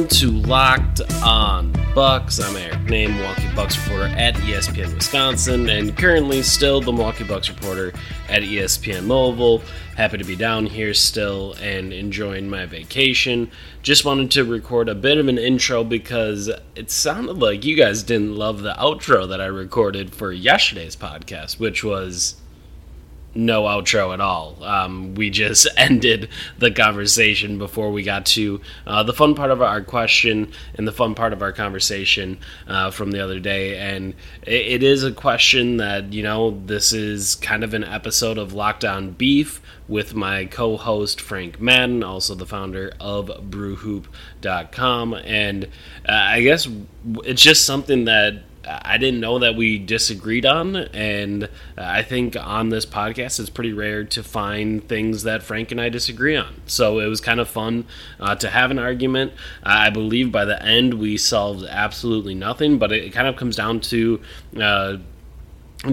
Welcome to Locked On Bucks. I'm Eric Nehm, Milwaukee Bucks reporter at ESPN Wisconsin, and currently still the Milwaukee Bucks reporter at ESPN Louisville. Happy to be down here still and enjoying my vacation. Just wanted to record a bit of an intro because it sounded like you guys didn't love the outro that I recorded for yesterday's podcast, which was no outro at all. Um, we just ended the conversation before we got to uh, the fun part of our question and the fun part of our conversation uh, from the other day. And it, it is a question that, you know, this is kind of an episode of Locked On Beef with my co host Frank Madden, also the founder of brewhoop.com. And uh, I guess it's just something that I didn't know that we disagreed on, and I think on this podcast it's pretty rare to find things that Frank and I disagree on. So it was kind of fun uh, to have an argument. I believe by the end we solved absolutely nothing, but it kind of comes down to. Uh,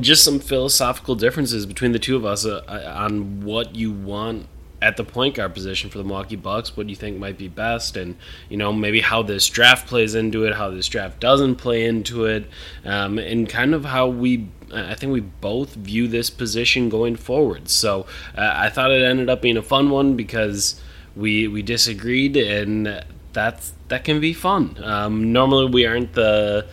just some philosophical differences between the two of us uh, on what you want at the point guard position for the Milwaukee Bucks, what do you think might be best, and you know maybe how this draft plays into it, how this draft doesn't play into it, um, and kind of how we. I think we both view this position going forward. So uh, I thought it ended up being a fun one because we we disagreed, and that's that can be fun. Um, normally we aren't the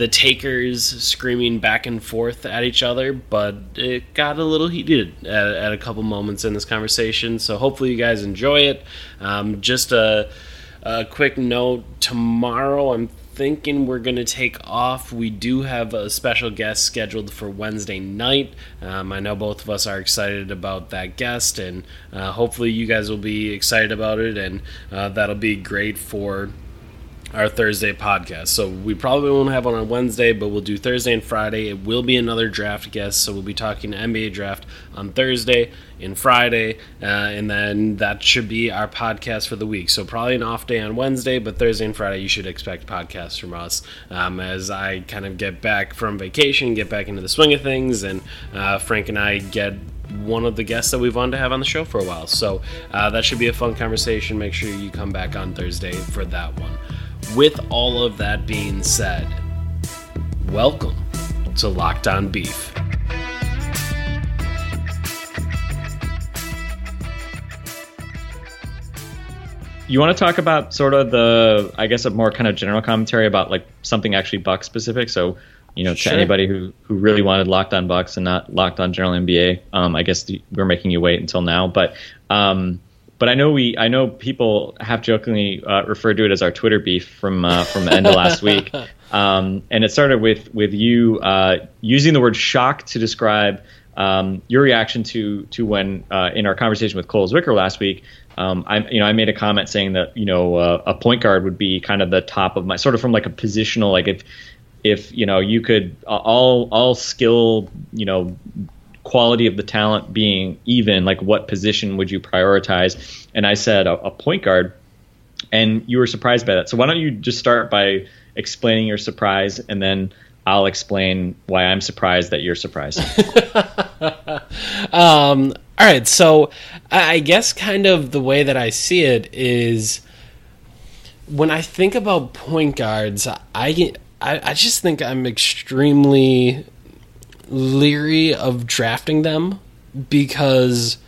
the takers screaming back and forth at each other, but it got a little heated at, at a couple moments in this conversation. So hopefully you guys enjoy it. Um, just a, a quick note: tomorrow I'm thinking we're going to take off. We do have a special guest scheduled for Wednesday night. Um, I know both of us are excited about that guest, and uh, hopefully you guys will be excited about it, and uh, that'll be great for our Thursday podcast. So we probably won't have one on Wednesday, but we'll do Thursday and Friday. It will be another draft guest, so we'll be talking NBA draft on Thursday and Friday, uh, and then that should be our podcast for the week. So probably an off day on Wednesday, but Thursday and Friday you should expect podcasts from us um, as I kind of get back from vacation, get back into the swing of things, and uh, Frank and I get one of the guests that we've wanted to have on the show for a while. So uh, that should be a fun conversation. Make sure you come back on Thursday for that one. With all of that being said, welcome to Locked On Beef. You want to talk about sort of the, I guess, a more kind of general commentary about like something actually Buck specific. So, you know, to anybody who who really wanted Locked On Bucks and not Locked On General NBA, um, I guess the, we're making you wait until now. But, um, but I know we, I know people have jokingly uh, referred to it as our Twitter beef from uh, from the end of last week, um, and it started with with you uh, using the word shock to describe um, your reaction to to when uh, in our conversation with Cole Zwicker last week. Um, I, you know, I made a comment saying that you know uh, a point guard would be kind of the top of my sort of from like a positional like if if you know you could all all skill you know quality of the talent being even like what position would you prioritize? And i said a, a point guard. And you were surprised by that. So why don't you just start by explaining your surprise and then i'll explain why i'm surprised that you're surprised. Um, all right, so I guess kind of the way that I see it is when I think about point guards, I I, I just think I'm extremely leery of drafting them because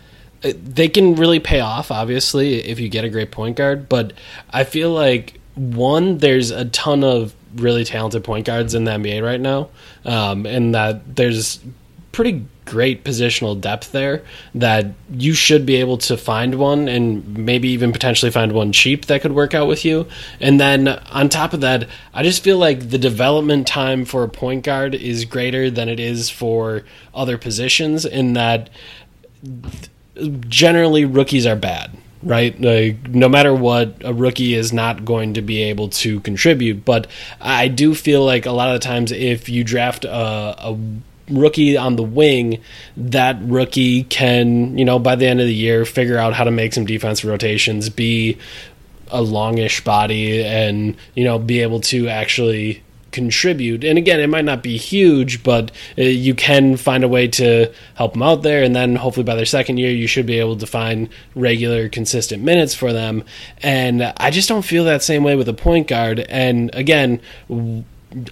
uh, they can really pay off obviously if you get a great point guard but i feel like one there's a ton of really talented point guards in the nba right now um, and that there's pretty great positional depth there that you should be able to find one and maybe even potentially find one cheap that could work out with you. And then on top of that, I just feel like the development time for a point guard is greater than it is for other positions in that generally rookies are bad right? Like, no matter what, a rookie is not going to be able to contribute. But I do feel like a lot of the times, if you draft a, a rookie on the wing, that rookie can, you know, by the end of the year, figure out how to make some defensive rotations, be a longish body, and, you know, be able to actually contribute. And again, it might not be huge, but uh, you can find a way to help them out there. And then hopefully by their second year, you should be able to find regular, consistent minutes for them. And I just don't feel that same way with a point guard. And again,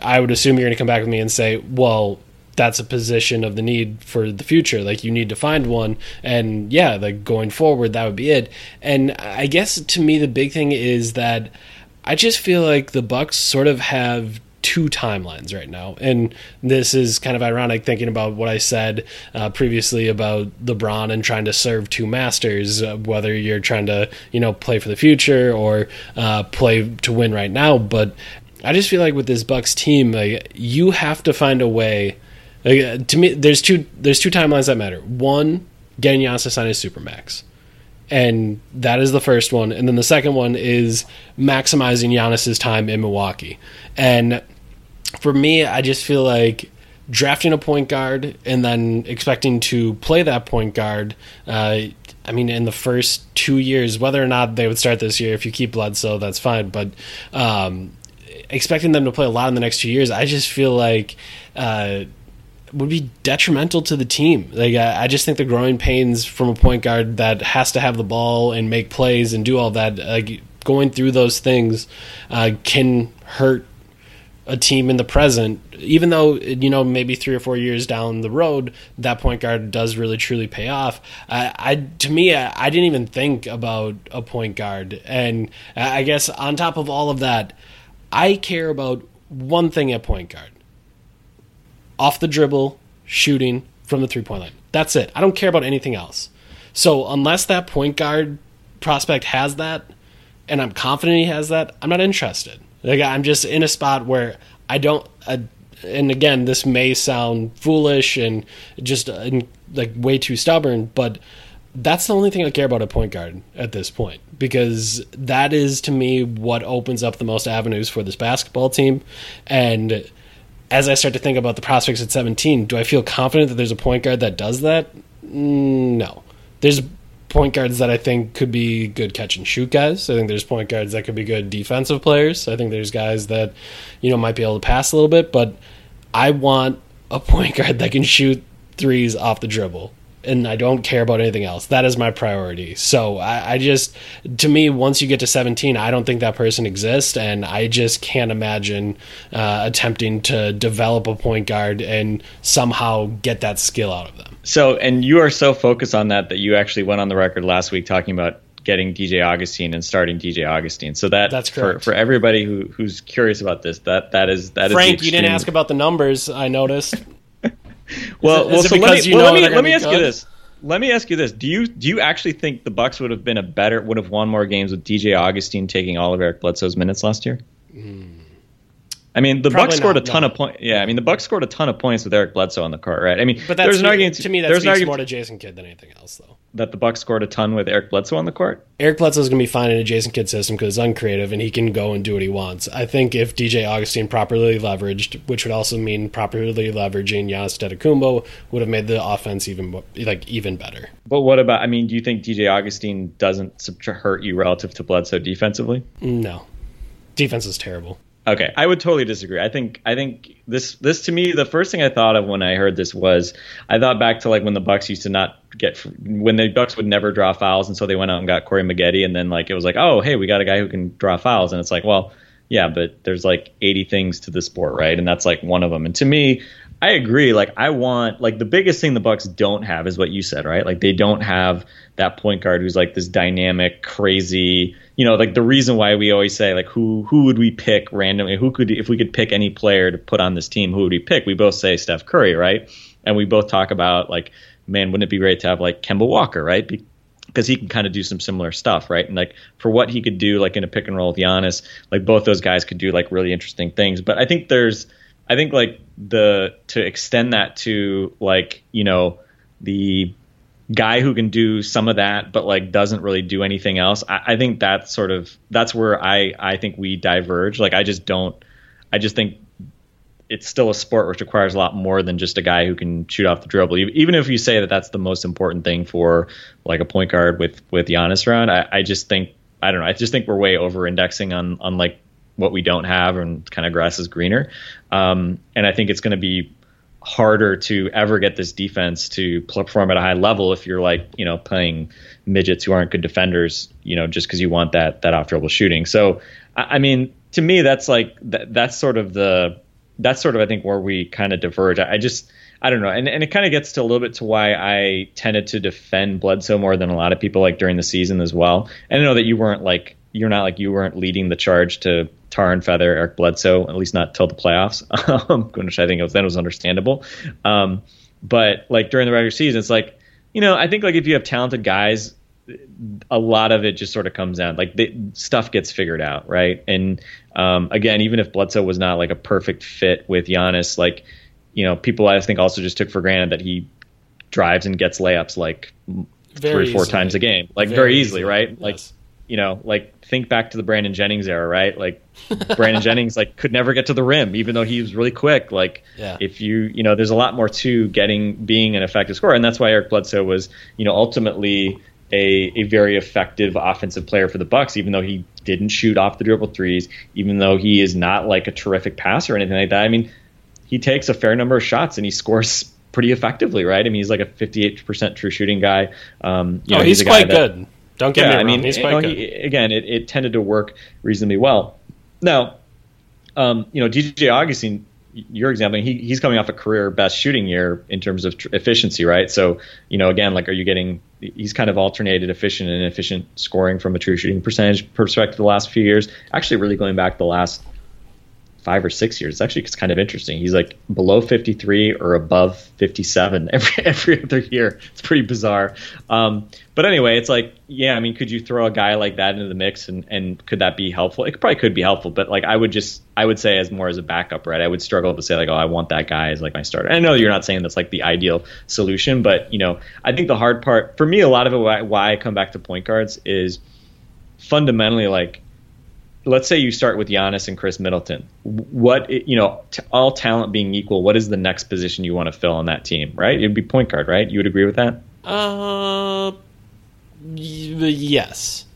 I would assume you're going to come back with me and say, well, that's a position of the need for the future. Like you need to find one, and yeah, like going forward, that would be it. And I guess to me, the big thing is that I just feel like the Bucks sort of have two timelines right now. And this is kind of ironic thinking about what I said uh, previously about LeBron and trying to serve two masters, uh, whether you're trying to, you know, play for the future or uh, play to win right now. But I just feel like with this Bucks team, like, you have to find a way. Like, to me, there's two there's two timelines that matter. One, getting Giannis to sign his supermax and that is the first one. And then the second one is maximizing Giannis's time in Milwaukee. And for me, I just feel like drafting a point guard and then expecting to play that point guard. Uh, I mean, in the first two years, whether or not they would start this year, if you keep Bledsoe, that's fine. But um, expecting them to play a lot in the next two years, I just feel like. Uh, would be detrimental to the team. Like I, I, just think the growing pains from a point guard that has to have the ball and make plays and do all that, like going through those things, uh, can hurt a team in the present. Even though you know maybe three or four years down the road, that point guard does really truly pay off. I, I to me, I, I didn't even think about a point guard, and I guess on top of all of that, I care about one thing at point guard off the dribble, shooting from the three point line. That's it. I don't care about anything else. So unless that point guard prospect has that, and I'm confident he has that, I'm not interested. Like I'm just in a spot where I don't. Uh, and again, this may sound foolish and just uh, like way too stubborn, but that's the only thing I care about a point guard at this point because that is to me what opens up the most avenues for this basketball team and as I start to think about the prospects at 17, do I feel confident that there's a point guard that does that? Mm, no. There's point guards that I think could be good catch and shoot guys. I think there's point guards that could be good defensive players. I think there's guys that, you know, might be able to pass a little bit, but I want a point guard that can shoot threes off the dribble and I don't care about anything else. That is my priority. So I, I, just, to me, once you get to 17, I don't think that person exists, and I just can't imagine uh, attempting to develop a point guard and somehow get that skill out of them. So, and you are so focused on that that you actually went on the record last week talking about getting DJ Augustin and starting DJ Augustin. So that that's correct. For, for everybody who, who's curious about this, that that is that Frank, is you didn't ask about the numbers. I noticed. well, it, well, so let me, well, let me, let me ask good? you this. Let me ask you this: Do you do you actually think the Bucks would have been a better would have won more games with DJ Augustin taking all of Eric Bledsoe's minutes last year? Mm. I mean, the Probably Bucks scored not, a ton no. of points. Yeah, I mean, the Bucks scored a ton of points with Eric Bledsoe on the court, right? I mean, but there's an argument to me that speaks argument, more to Jason Kidd than anything else, though. That the Bucks scored a ton with Eric Bledsoe on the court. Eric Bledsoe is going to be fine in a Jason Kidd system because it's uncreative and he can go and do what he wants. I think if DJ Augustin properly leveraged, which would also mean properly leveraging Giannis Antetokounmpo, would have made the offense even like even better. But what about? I mean, do you think DJ Augustin doesn't hurt you relative to Bledsoe defensively? No, defense is terrible. Okay, I would totally disagree. I think I think this this to me the first thing I thought of when I heard this was I thought back to like when the Bucks used to not get when the Bucks would never draw fouls and so they went out and got Corey Maggette and then like it was like oh hey we got a guy who can draw fouls and it's like well yeah but there's like 80 things to the sport right? And that's like one of them. And to me I agree. Like I want like the biggest thing the Bucks don't have is what you said, right? Like they don't have that point guard who's like this dynamic, crazy, you know, like the reason why we always say like who who would we pick randomly? Who could if we could pick any player to put on this team, who would we pick? We both say Steph Curry, right? and we both talk about like, man, wouldn't it be great to have like Kemba Walker, right? Be- because he can kind of do some similar stuff, right? And like for what he could do, like in a pick and roll with Giannis, like both those guys could do like really interesting things. But I think there's, I think like the to extend that to like you know the guy who can do some of that but like doesn't really do anything else. I, I think that's sort of that's where I I think we diverge. Like I just don't. I just think it's still a sport which requires a lot more than just a guy who can shoot off the dribble. Even if you say that that's the most important thing for like a point guard with with Giannis around, I, I just think I don't know. I just think we're way over indexing on on like what we don't have and kind of grass is greener. Um, and I think it's going to be harder to ever get this defense to perform at a high level if you're like you know playing midgets who aren't good defenders you know just because you want that that off dribble shooting so I, I mean to me that's like that, that's sort of the that's sort of I think where we kind of diverge. I, I just I don't know, and and it kind of gets to a little bit to why I tended to defend Bledsoe more than a lot of people like during the season as well. And I know that you weren't like you're not like you weren't leading the charge to tar and feather Eric Bledsoe, at least not till the playoffs, um, which I think was, then it was understandable. Um, but like during the regular season, it's like you know I think like if you have talented guys a lot of it just sort of comes down like the stuff gets figured out, right? And um, again, even if Bledsoe was not like a perfect fit with Giannis, like you know, people I think also just took for granted that he drives and gets layups like very three or four easily. times a game, like very, very easily, easily, right? Yes. Like you know, like think back to the Brandon Jennings era, right? Like Brandon Jennings like could never get to the rim, even though he was really quick. Like yeah. if you you know, there's a lot more to getting being an effective scorer, and that's why Eric Bledsoe was you know ultimately a, a very effective offensive player for the Bucks, even though he didn't shoot off the dribble threes, even though he is not like a terrific passer or anything like that. I mean, he takes a fair number of shots and he scores pretty effectively, right? I mean, he's like a 58% true shooting guy. Um, you know, oh, he's, he's quite that, good. Don't get yeah, me wrong. I mean, he's quite you know, good. He, again, it, it tended to work reasonably well. Now, um, you know, DJ Augustin, your example, he, he's coming off a career best shooting year in terms of tr- efficiency, right? So, you know, again, like, are you getting? He's kind of alternated efficient and efficient scoring from a true shooting percentage perspective the last few years. Actually, really going back the last five or six years. It's actually it's kind of interesting. He's like below 53 or above 57 every every other year. It's pretty bizarre. Um, but anyway, it's like yeah. I mean, could you throw a guy like that into the mix and and could that be helpful? It probably could be helpful, but like I would just I would say as more as a backup, right? I would struggle to say like oh I want that guy as like my starter. I know you're not saying that's like the ideal solution, but you know I think the hard part for me, a lot of it why, why I come back to point guards is fundamentally like let's say you start with Giannis and Khris Middleton. What you know, t- all talent being equal, what is the next position you want to fill on that team? Right? It'd be point guard, right? You would agree with that? Uh, yes.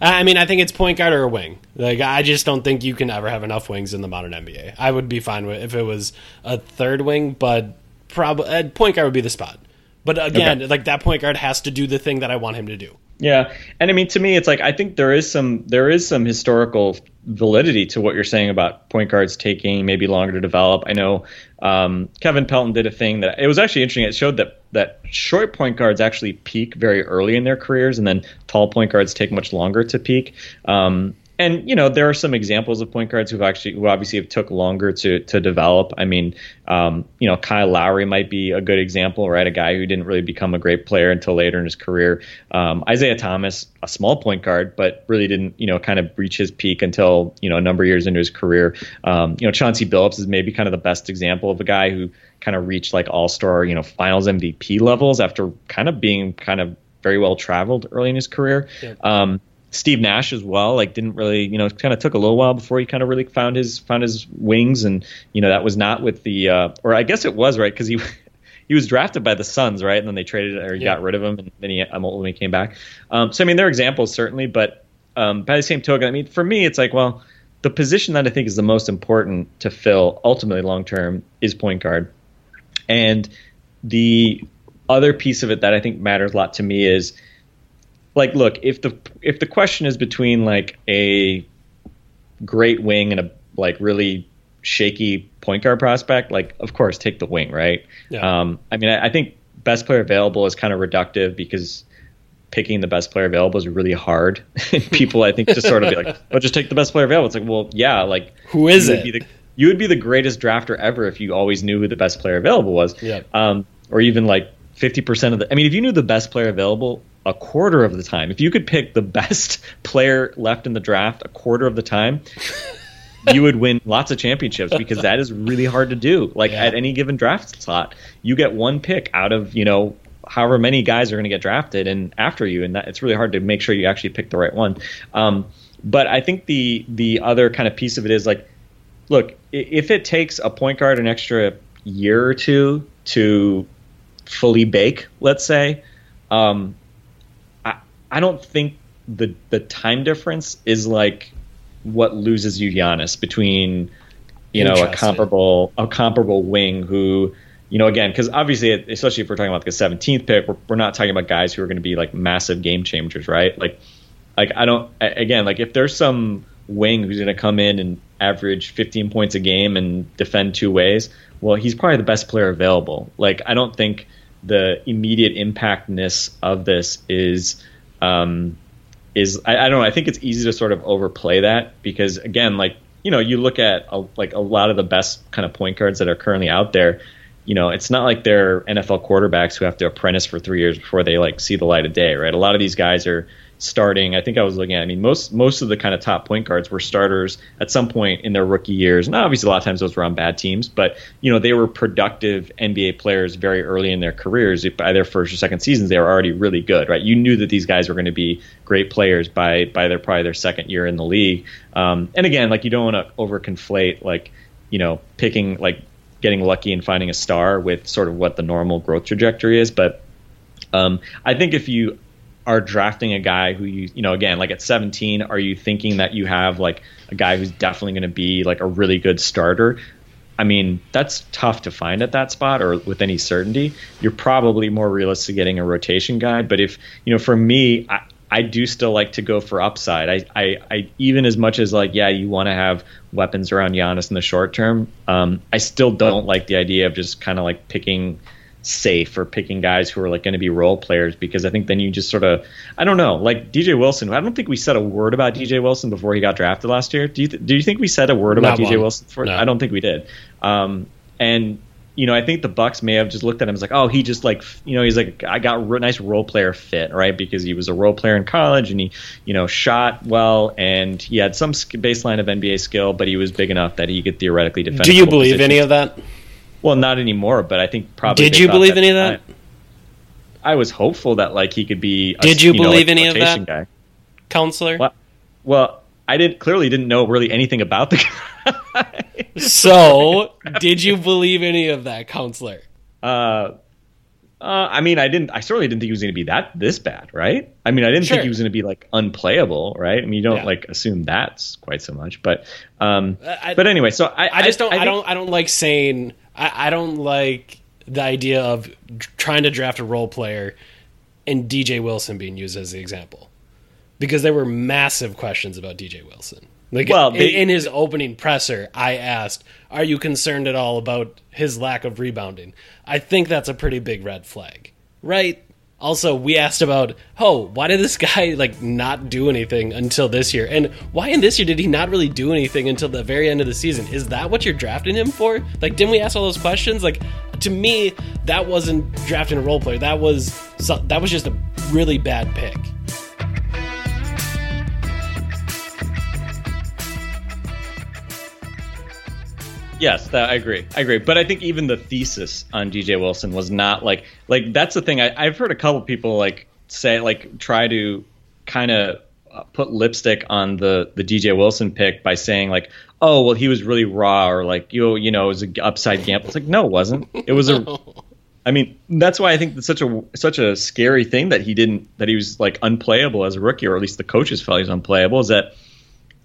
I mean, I think it's point guard or a wing. Like, I just don't think you can ever have enough wings in the modern NBA. I would be fine with if it was a third wing, but probably uh, point guard would be the spot. But again, okay. like that point guard has to do the thing that I want him to do. Yeah, and I mean to me, it's like I think there is some there is some historical validity to what you're saying about point guards taking maybe longer to develop. I know um, Kevin Pelton did a thing that it was actually interesting. It showed that that short point guards actually peak very early in their careers, and then tall point guards take much longer to peak. Um, and you know there are some examples of point guards who've actually who obviously have took longer to to develop. I mean, um, you know, Kyle Lowry might be a good example, right? A guy who didn't really become a great player until later in his career. Um, Isaiah Thomas, a small point guard, but really didn't you know kind of reach his peak until you know a number of years into his career. Um, you know, Chauncey Billups is maybe kind of the best example of a guy who kind of reached like All Star, you know, Finals MVP levels after kind of being kind of very well traveled early in his career. Yeah. Um, Steve Nash as well, like didn't really, you know, kind of took a little while before he kind of really found his found his wings, and you know that was not with the, uh, or I guess it was right because he he was drafted by the Suns, right, and then they traded or yeah. got rid of him, and then he he came back. Um, so I mean, there are examples certainly, but um, by the same token, I mean, for me, it's like, well, the position that I think is the most important to fill ultimately long term is point guard, and the other piece of it that I think matters a lot to me is like look if the if the question is between like a great wing and a like really shaky point guard prospect, like of course take the wing, right? Yeah. Um, I mean, I, I, think best player available is kind of reductive because picking the best player available is really hard. People, I think, just sort of be like, "Oh, just take the best player available." It's like, well, yeah, like who is it? The, you would be the greatest drafter ever if you always knew who the best player available was. Yep. Um, or even like 50% of the. I mean, if you knew the best player available a quarter of the time, if you could pick the best player left in the draft a quarter of the time, you would win lots of championships because that is really hard to do. Like Yeah. at any given draft slot, you get one pick out of, you know, however many guys are going to get drafted and after you and that, it's really hard to make sure you actually pick the right one. Um, but I think the the other kind of piece of it is like look, if it takes a point guard an extra year or two to fully bake, let's say, um, I don't think the the time difference is like what loses you Giannis between you know a comparable a comparable wing who you know again because obviously especially if we're talking about like a 17th pick we're, we're not talking about guys who are going to be like massive game changers right like like I don't again like if there's some wing who's going to come in and average 15 points a game and defend two ways, well he's probably the best player available. Like I don't think the immediate impactness of this is um is I, I don't know I think it's easy to sort of overplay that because again like you know you look at a, like a lot of the best kind of point guards that are currently out there you know, it's not like they're NFL quarterbacks who have to apprentice for three years before they like see the light of day, right? A lot of these guys are starting. I think I was looking at. I mean, most most of the kind of top point guards were starters at some point in their rookie years, and obviously a lot of times those were on bad teams, but you know they were productive NBA players very early in their careers. By their first or second seasons, they were already really good, right? You knew that these guys were going to be great players by by their probably their second year in the league. Um, and again, like you don't want to overconflate like you know picking like getting lucky and finding a star with sort of what the normal growth trajectory is. But um, I think if you are drafting a guy who you, you know, again, like at 17, are you thinking that you have like a guy who's definitely going to be like a really good starter? I mean, that's tough to find at that spot or with any certainty. You're probably more realistic getting a rotation guy. But if, you know, for me, I, I do still like to go for upside. I, I, I even as much as like, yeah, you want to have weapons around Giannis in the short term. Um, I still don't like the idea of just kind of like picking safe or picking guys who are like going to be role players because I think then you just sort of I don't know like DJ Wilson. I don't think we said a word about DJ Wilson before he got drafted last year. Do you th- do you think we said a word about Not DJ one. Wilson? For, No. I don't think we did. Um, and you know I think the Bucks may have just looked at him as like oh he just like you know he's like I got a nice role player fit right because he was a role player in college and he you know shot well and he had some baseline of NBA skill but he was big enough that he could theoretically defend. Do you believe any of that? Well, not anymore, but I think probably. Did you believe any of that? I, I was hopeful that like he could be. A, Did you know, believe like, any of that? Guy. Counselor? Well, well, I didn't clearly didn't know really anything about the guy. So, did you believe any of that, counselor? uh, uh, I mean, I didn't. I certainly didn't think he was going to be that this bad, right? I mean, I didn't Sure. think he was going to be like unplayable, right? I mean, you don't Yeah. like assume that's quite so much, but um, I- but anyway, so I, I just don't. I, think- don't. I don't like saying. I, I don't like the idea of trying to draft a role player and DJ Wilson being used as the example because there were massive questions about DJ Wilson. Like Well, in, his opening presser, I asked, "Are you concerned at all about his lack of rebounding?" I think that's a pretty big red flag, right? Also, we asked about, oh, why did this guy like not do anything until this year? And why in this year did he not really do anything until the very end of the season? Is that what you're drafting him for? Like, didn't we ask all those questions? Like, to me, that wasn't drafting a role player. That was that was just a really bad pick. Yes, that, I agree. I agree. But I think even the thesis on DJ Wilson was not like like that's the thing. I, I've heard a couple people like say like try to kind of put lipstick on the the DJ Wilson pick by saying like, oh well, he was really raw or like you you know it was an upside gamble. It's like no, it wasn't. It was a. I mean, that's why I think it's such a such a scary thing that he didn't that he was like unplayable as a rookie, or at least the coaches felt he was unplayable. Is that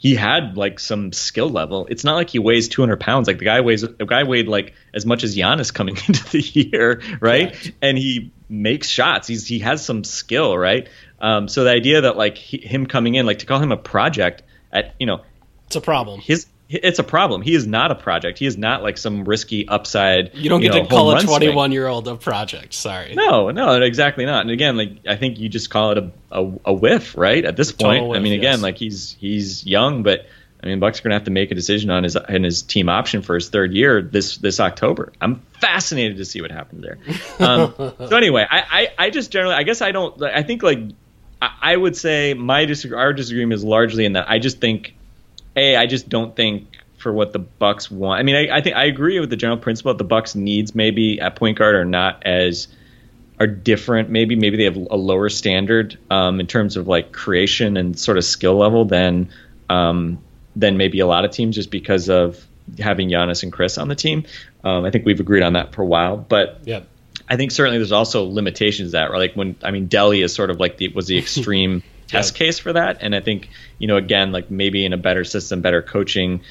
he had like some skill level. It's not like he weighs 200 pounds. Like the guy weighs, the guy weighed like as much as Giannis coming into the year, right? Correct. And he makes shots. He's he has some skill, right? Um, so the idea that like he, him coming in, like to call him a project at you know It's a problem. his it's a problem. He is not a project. He is not like some risky upside. You don't get know, to call a 21 year old a project. Sorry. No, no, exactly not. And again, like I think you just call it a a, a whiff, right? At this Total point, I mean, again, yes. like he's he's young, but I mean, Bucks are going to have to make a decision on his and his team option for his third year this this October. I'm fascinated to see what happens there. Um, so anyway, I, I I just generally I guess I don't I think like I, I would say my disagree, our disagreement is largely in that I just think a I just don't think for what the Bucks want. I mean, I, I think I agree with the general principle that the Bucks needs maybe at point guard are not as are different. Maybe maybe they have a lower standard um, in terms of like creation and sort of skill level than um, than maybe a lot of teams just because of having Giannis and Khris on the team. Um, I think we've agreed on that for a while, but Yep. I think certainly there's also limitations that. Right? Like when I mean Delly is sort of like the was the extreme test case for that, and I think you know again like maybe in a better system, better coaching,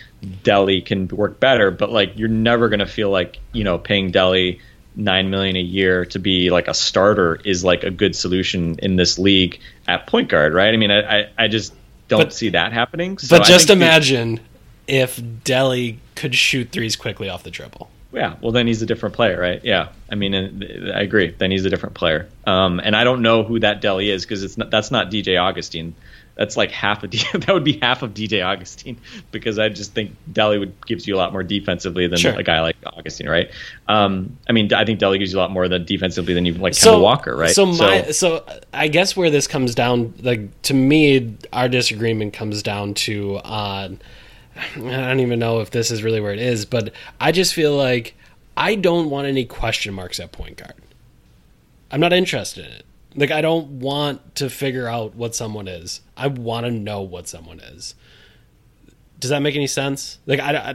Delly can work better. But like you're never going to feel like you know paying Delly nine million a year to be like a starter is like a good solution in this league at point guard, right? I mean I I, I just don't But- see that happening. So But I just think the- imagine if Delly could shoot threes quickly off the dribble. Yeah, well, then he's a different player, right? Yeah, I mean, I agree. Then he's a different player. Um, and I don't know who that Delly is because it's not, that's not DJ Augustin. That's like half of D, that would be half of DJ Augustin because I just think Delly would gives you a lot more defensively than Sure. a guy like Augustin, right? Um, I mean, I think Delly gives you a lot more than defensively than even like Kemba Walker, right? So my so, I guess where this comes down, like to me, our disagreement comes down to uh, I don't even know if this is really where it is, but I just feel like I don't want any question marks at point guard. I'm not interested in it. Like I don't want to figure out what someone is. I want to know what someone is. Does that make any sense? Like I, I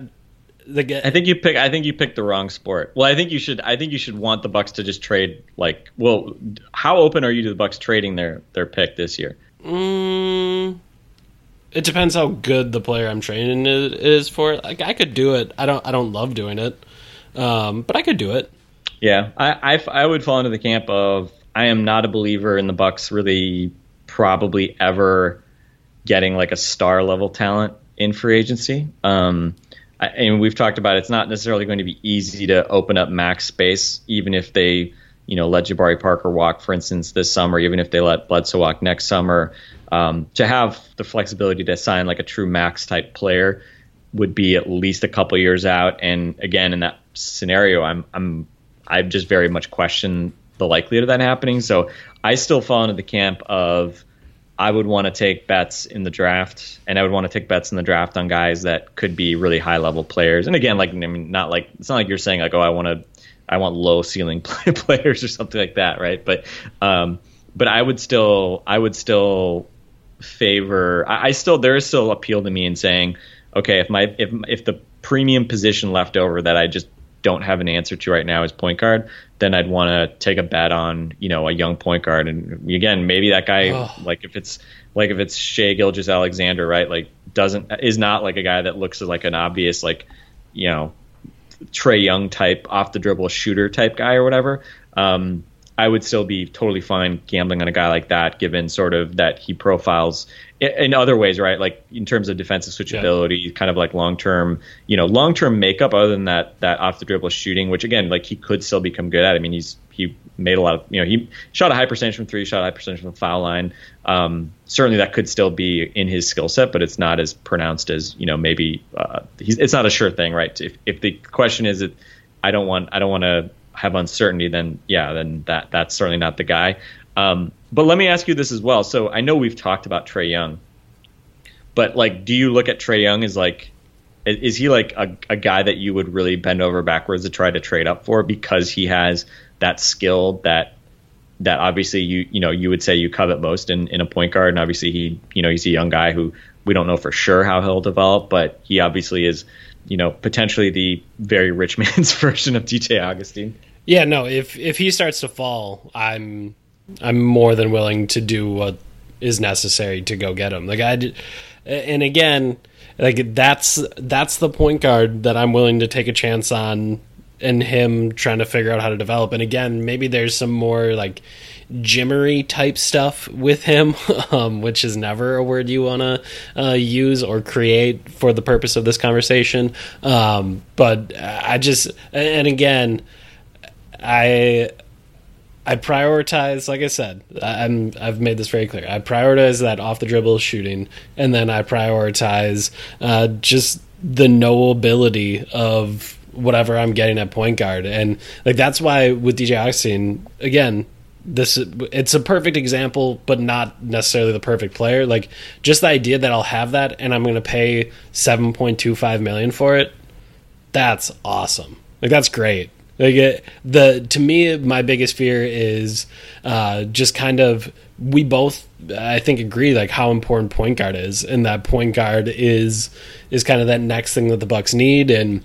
like I think you pick. I think you picked the wrong sport. Well, I think you should. I think you should want the Bucks to just trade. Like, well, how open are you to the Bucks trading their their pick this year? Mm, it depends how good the player I'm training is, for. Like I could do it. I don't. I don't love doing it, um, but I could do it. Yeah, I, I I would fall into the camp of I am not a believer in the Bucks really probably ever getting like a star level talent in free agency. Um, I, and we've talked about it, it's not necessarily going to be easy to open up max space, even if they, you know, let Jabari Parker walk, for instance, this summer, even if they let Bledsoe walk next summer. Um, to have the flexibility to sign like a true max type player would be at least a couple years out. And again, in that scenario, I'm I'm I just very much question the likelihood of that happening. So I still fall into the camp of I would want to take bets in the draft, and I would want to take bets in the draft on guys that could be really high level players. And again, like I mean, not like it's not like you're saying like, oh, I want to, I want low ceiling players or something like that, right? But, um, but I would still, I would still favor. I, I still there is still appeal to me in saying, okay, if my if if the premium position left over that I just don't have an answer to right now is point guard, then I'd want to take a bet on you know a young point guard. And again, maybe that guy Ugh. like if it's like if it's Shai Gilgeous Alexander, right? Like doesn't is not like a guy that looks like an obvious like you know Trae Young type off the dribble shooter type guy or whatever. Um, I would still be totally fine gambling on a guy like that, given sort of that he profiles in, in other ways, right? Like in terms of defensive switchability, kind of like long term, you know, long term makeup. Other than that, that off the dribble shooting, which again, like he could still become good at. I mean, he's he made a lot of, you know, he shot a high percentage from three, shot a high percentage from the foul line. Um, certainly, that could still be in his skill set, but it's not as pronounced as you know maybe uh, it's not a sure thing, right? If if the question is, it, I don't want I don't want to have uncertainty, then yeah, then that that's certainly not the guy. Um, but let me ask you this as well. So I know we've talked about Trae Young, but like, do you look at Trae Young as like, is he like a, a guy that you would really bend over backwards to try to trade up for because he has that skill that that obviously you you know you would say you covet most in, in a point guard, and obviously he you know he's a young guy who we don't know for sure how he'll develop, but he obviously is you know potentially the very rich man's version of DJ Augustin. Yeah, no. If if he starts to fall, I'm I'm more than willing to do what is necessary to go get him. Like I, d- and again, like that's that's the point guard that I'm willing to take a chance on, and him trying to figure out how to develop. And again, maybe there's some more like jimmery type stuff with him, um, which is never a word you want to uh, use or create for the purpose of this conversation. Um, but I just, and again. I I prioritize, like I said, I'm I've made this very clear. I prioritize that off the dribble shooting, and then I prioritize uh, just the knowability of whatever I'm getting at point guard, and like that's why with DJ Augustin, again, this it's a perfect example, but not necessarily the perfect player. Like just the idea that I'll have that, and I'm going to pay seven point two five million for it. That's awesome. Like that's great. Like it, the to me, my biggest fear is uh, just kind of we both I think agree like how important point guard is, and that point guard is is kind of that next thing that the Bucks need, and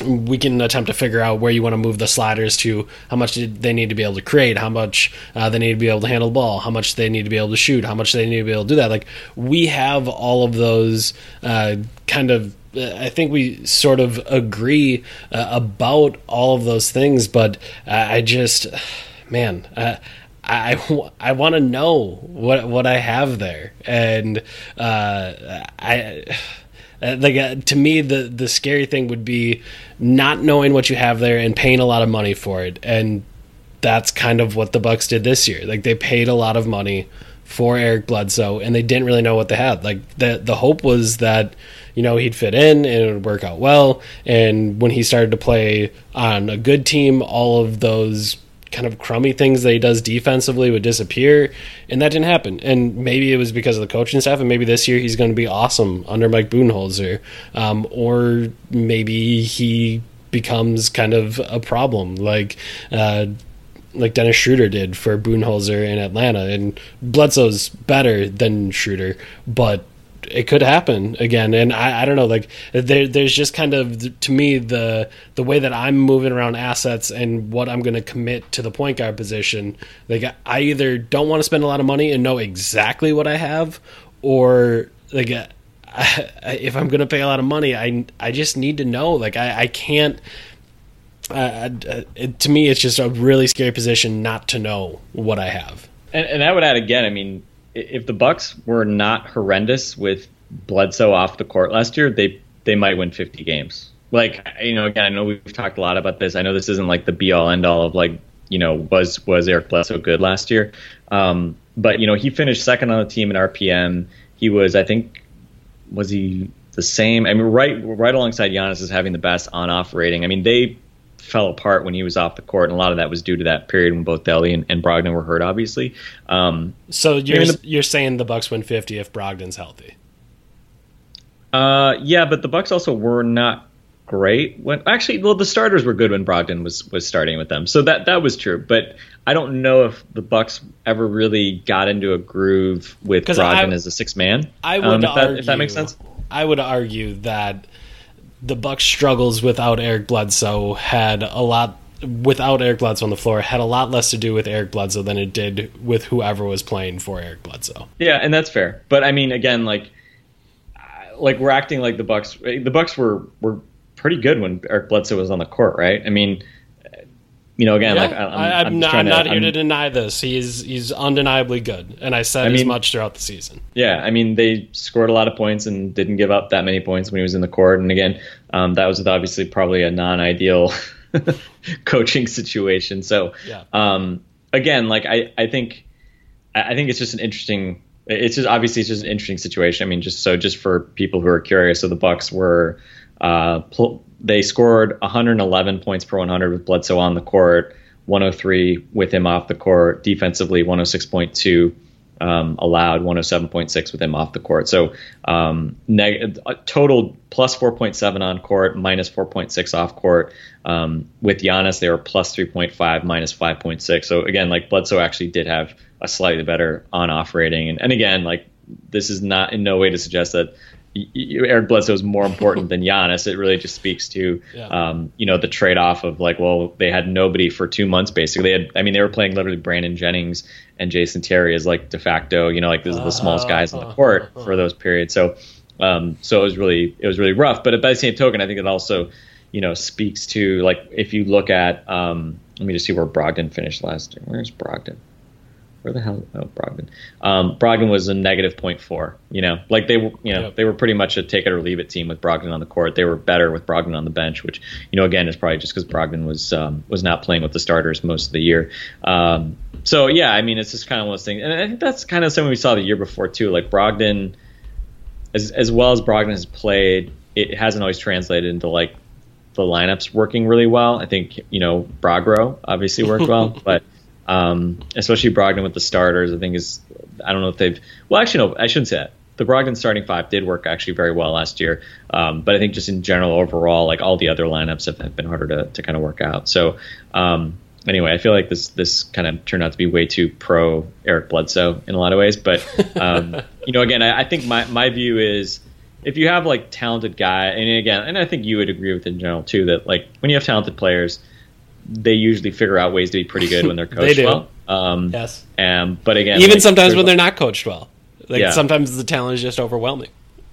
we can attempt to figure out where you want to move the sliders to, how much they need to be able to create, how much uh, they need to be able to handle the ball, how much they need to be able to shoot, how much they need to be able to do that. Like we have all of those uh, kind of I think we sort of agree uh, about all of those things, but I just, man, uh, I, I want to know what what I have there, and uh, I. Uh, like uh, to me, the the scary thing would be not knowing what you have there and paying a lot of money for it, and that's kind of what the Bucks did this year. Like they paid a lot of money for Eric Bledsoe, and they didn't really know what they had. Like the the hope was that you know he'd fit in and it would work out well. And when he started to play on a good team, all of those kind of crummy things that he does defensively would disappear, and that didn't happen. And maybe it was because of the coaching staff, and maybe this year he's going to be awesome under Mike Budenholzer, um, or maybe he becomes kind of a problem like. Uh, like Dennis Schroeder did for Budenholzer in Atlanta, and Bledsoe's better than Schroeder, but it could happen again. And I, I don't know, like there, there's just kind of to me the the way that I'm moving around assets and what I'm going to commit to the point guard position. Like I either don't want to spend a lot of money and know exactly what I have, or like I, if I'm going to pay a lot of money, I I just need to know. Like I, I can't. Uh, it, to me, it's just a really scary position not to know what I have. And, and I would add again. I mean, if the Bucks were not horrendous with Bledsoe off the court last year, they they might win 50 games. Like you know, again, I know we've talked a lot about this. I know this isn't like the be all end all of like you know was was Eric Bledsoe good last year, um, but you know he finished second on the team in RPM. He was, I think, was he the same? I mean, right right alongside Giannis is having the best on off rating. I mean, they fell apart when he was off the court, and a lot of that was due to that period when both Delly and, and Brogdon were hurt, obviously. Um, so you're the, you're saying the Bucks win 50 if Brogdon's healthy? Uh, yeah, but the Bucks also were not great when actually well the starters were good when Brogdon was was starting with them. So that that was true, but I don't know if the Bucks ever really got into a groove with Brogdon I, as a six man. I would um, if, argue, that, if that makes sense. I would argue that the Bucks struggles without Eric Bledsoe had a lot without Eric Bledsoe on the floor had a lot less to do with Eric Bledsoe than it did with whoever was playing for Eric Bledsoe. Yeah, and that's fair. But I mean, again, like, like we're acting like the Bucks. The Bucks were were pretty good when Eric Bledsoe was on the court, right? I mean, you know, again, yeah, like I'm, I'm, I'm not, I'm not here I'm, to deny this. He's he's undeniably good, and I said I mean, as much throughout the season. Yeah, I mean, they scored a lot of points and didn't give up that many points when he was in the court. And again, um, that was obviously probably a non-ideal coaching situation. So, yeah. um, again, like I, I think, I think it's just an interesting. It's just obviously it's just an interesting situation. I mean, just so just for people who are curious, so the Bucks were. Uh, pl- they scored 111 points per 100 with Bledsoe on the court, 103 with him off the court. Defensively, 106.2 um, allowed, 107.6 with him off the court. So um, neg- total plus 4.7 on court, minus 4.6 off court. Um, with Giannis, they were plus 3.5, minus 5.6. So again, like Bledsoe actually did have a slightly better on-off rating. And, and again, like this is not in no way to suggest that Eric Bledsoe is more important than Giannis. It really just speaks to, yeah. um, you know, the trade off of like, well, they had nobody for two months basically. They had, I mean, they were playing literally Brandon Jennings and Jason Terry as like de facto, you know, like this is the smallest guys on the court for those periods. So, um, so it was really, it was really rough. But by the same token, I think it also, you know, speaks to like if you look at, um, let me just see where Brogdon finished last year. Where's Brogdon? Where the hell? Oh, Brogdon. Um, Brogdon was a negative 0.4. You know, like they were, you know, Yep. they were pretty much a take it or leave it team with Brogdon on the court. They were better with Brogdon on the bench, which you know, again, is probably just because Brogdon was um, was not playing with the starters most of the year. Um, so yeah, I mean, it's just kind of one of those things, and I think that's kind of something we saw the year before too. Like Brogdon, as as well as Brogdon has played, it hasn't always translated into like the lineups working really well. I think you know Brogro obviously worked well, but um, especially Brogdon with the starters, I think is I don't know if they've well actually no I shouldn't say that. The Brogdon starting five did work actually very well last year, um, but I think just in general overall, like all the other lineups have, have been harder to, to kind of work out. So um, anyway, I feel like this this kind of turned out to be way too pro Eric Bledsoe in a lot of ways, but um, you know again I, I think my my view is if you have like talented guy, and again, and I think you would agree with in general too that like when you have talented players, they usually figure out ways to be pretty good when they're coached do. well. Um, Yes. Um, but again, Even like, sometimes when they're not coached well. Like Yeah. sometimes the talent is just overwhelming.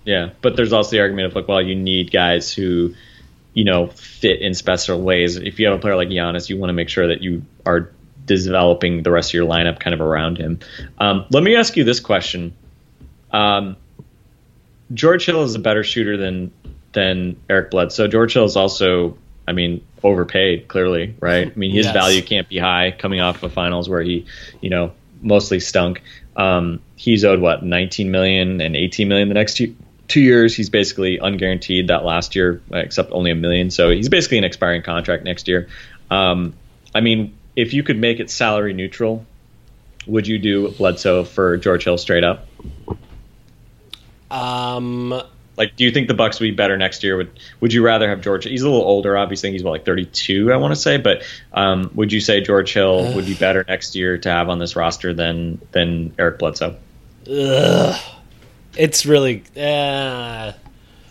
yeah, but there's also the argument of like, well, you need guys who, you know, fit in special ways. If you have a player like Giannis, you want to make sure that you are developing the rest of your lineup kind of around him. Um, let me ask you this question: um, George Hill is a better shooter than than Eric Bledsoe. George Hill is also, I mean, overpaid clearly, right? I mean, his Yes. value can't be high coming off of finals where he, you know, mostly stunk. Um, he's owed what 19 million and 18 million the next two two years. He's basically unguaranteed that last year, except only a million. So he's basically an expiring contract next year. Um, I mean, if you could make it salary neutral, would you do Bledsoe for George Hill straight up? Um, Like, do you think the Bucks would be better next year? Would Would you rather have George? He's a little older, obviously. He's what, like 32, I want to say. But um, would you say George Hill would be better next year to have on this roster than than Eric Bledsoe? ugh. it's really. Uh,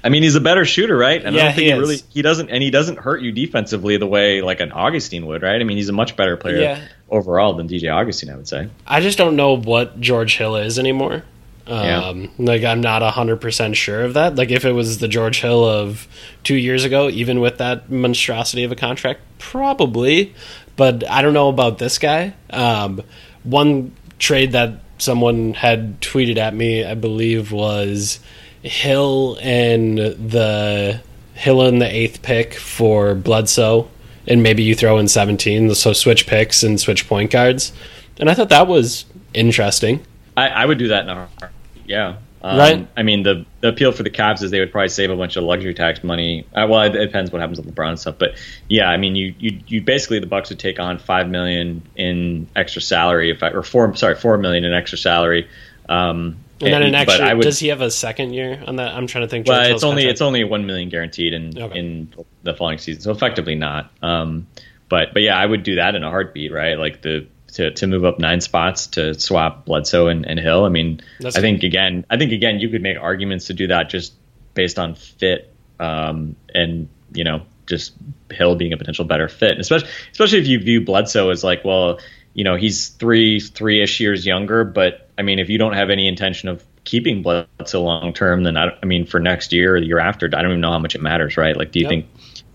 I mean, he's a better shooter, right? And I Yeah, don't think he he, really he doesn't and he doesn't hurt you defensively the way like an Augustin would, right? I mean, he's a much better player Yeah. overall than DJ Augustin, I would say. I just don't know what George Hill is anymore. Yeah. Um, Like I'm not hundred percent sure of that. Like if it was the George Hill of two years ago, even with that monstrosity of a contract, probably. But I don't know about this guy. Um, one trade that someone had tweeted at me, I believe, was Hill and the Hill and the eighth pick for Bledsoe, and maybe you throw in seventeen, so switch picks and switch point guards. And I thought that was interesting. I, I would do that in a heartbeat. Yeah. Um, Right. I mean, the, the appeal for the Cavs is they would probably save a bunch of luxury tax money. Uh, well, it, it depends what happens with LeBron and stuff, but yeah, I mean, you, you, you basically the Bucks would take on five million in extra salary, if I, or four, sorry, four million in extra salary. Um, And then an but extra. Would- does he have a second year on that? I'm trying to think. George Well, Hill's it's only contract. it's only one million guaranteed in Okay. in the following season, so effectively not. Um, but but yeah, I would do that in a heartbeat, right? Like the to, to move up nine spots to swap Bledsoe and, and Hill. I mean, That's I think again, I think again, you could make arguments to do that just based on fit, um, and you know, just Hill being a potential better fit, especially especially if you view Bledsoe as like, well, you know, he's three three ish years younger, but I mean, if you don't have any intention of keeping Bledsoe long term, then I, I mean, for next year or the year after, I don't even know how much it matters, right? Like, do you Yep. think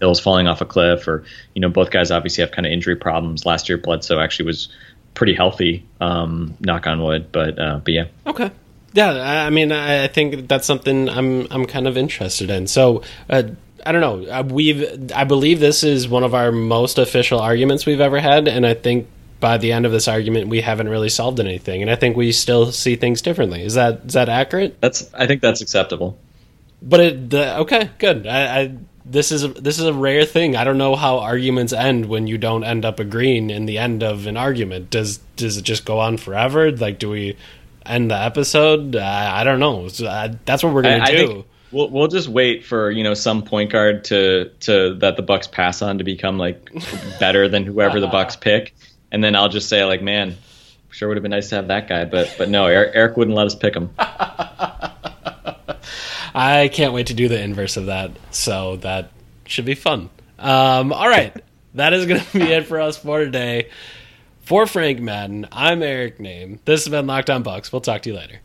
Hill's falling off a cliff, or you know, both guys obviously have kind of injury problems. Last year, Bledsoe actually was pretty healthy, um, knock on wood, but uh, but yeah, Okay. Yeah, I mean, I think that's something I'm I'm kind of interested in. So, uh, I don't know. Uh, We've I believe this is one of our most official arguments we've ever had, and I think by the end of this argument, we haven't really solved anything, and I think we still see things differently. Is that is that accurate? that's I think that's acceptable. But it the, okay, good. I, I this is a, this is a rare thing. I don't know how arguments end when you don't end up agreeing in the end of an argument. Does does it just go on forever? Like, do we end the episode? I, I don't know. So, I, uh, that's what we're gonna I, I do. think we'll we'll just wait for you know some point guard to to that the Bucks pass on to become like better than whoever the Bucks pick, and then I'll just say like, man, sure would have been nice to have that guy, but but no, Eric, Eric wouldn't let us pick him. I can't wait to do the inverse of that. So that should be fun. Um, all right, that is gonna be it for us for today. For Frank Madden, I'm Eric Nehm. This has been Locked On Bucks. We'll talk to you later.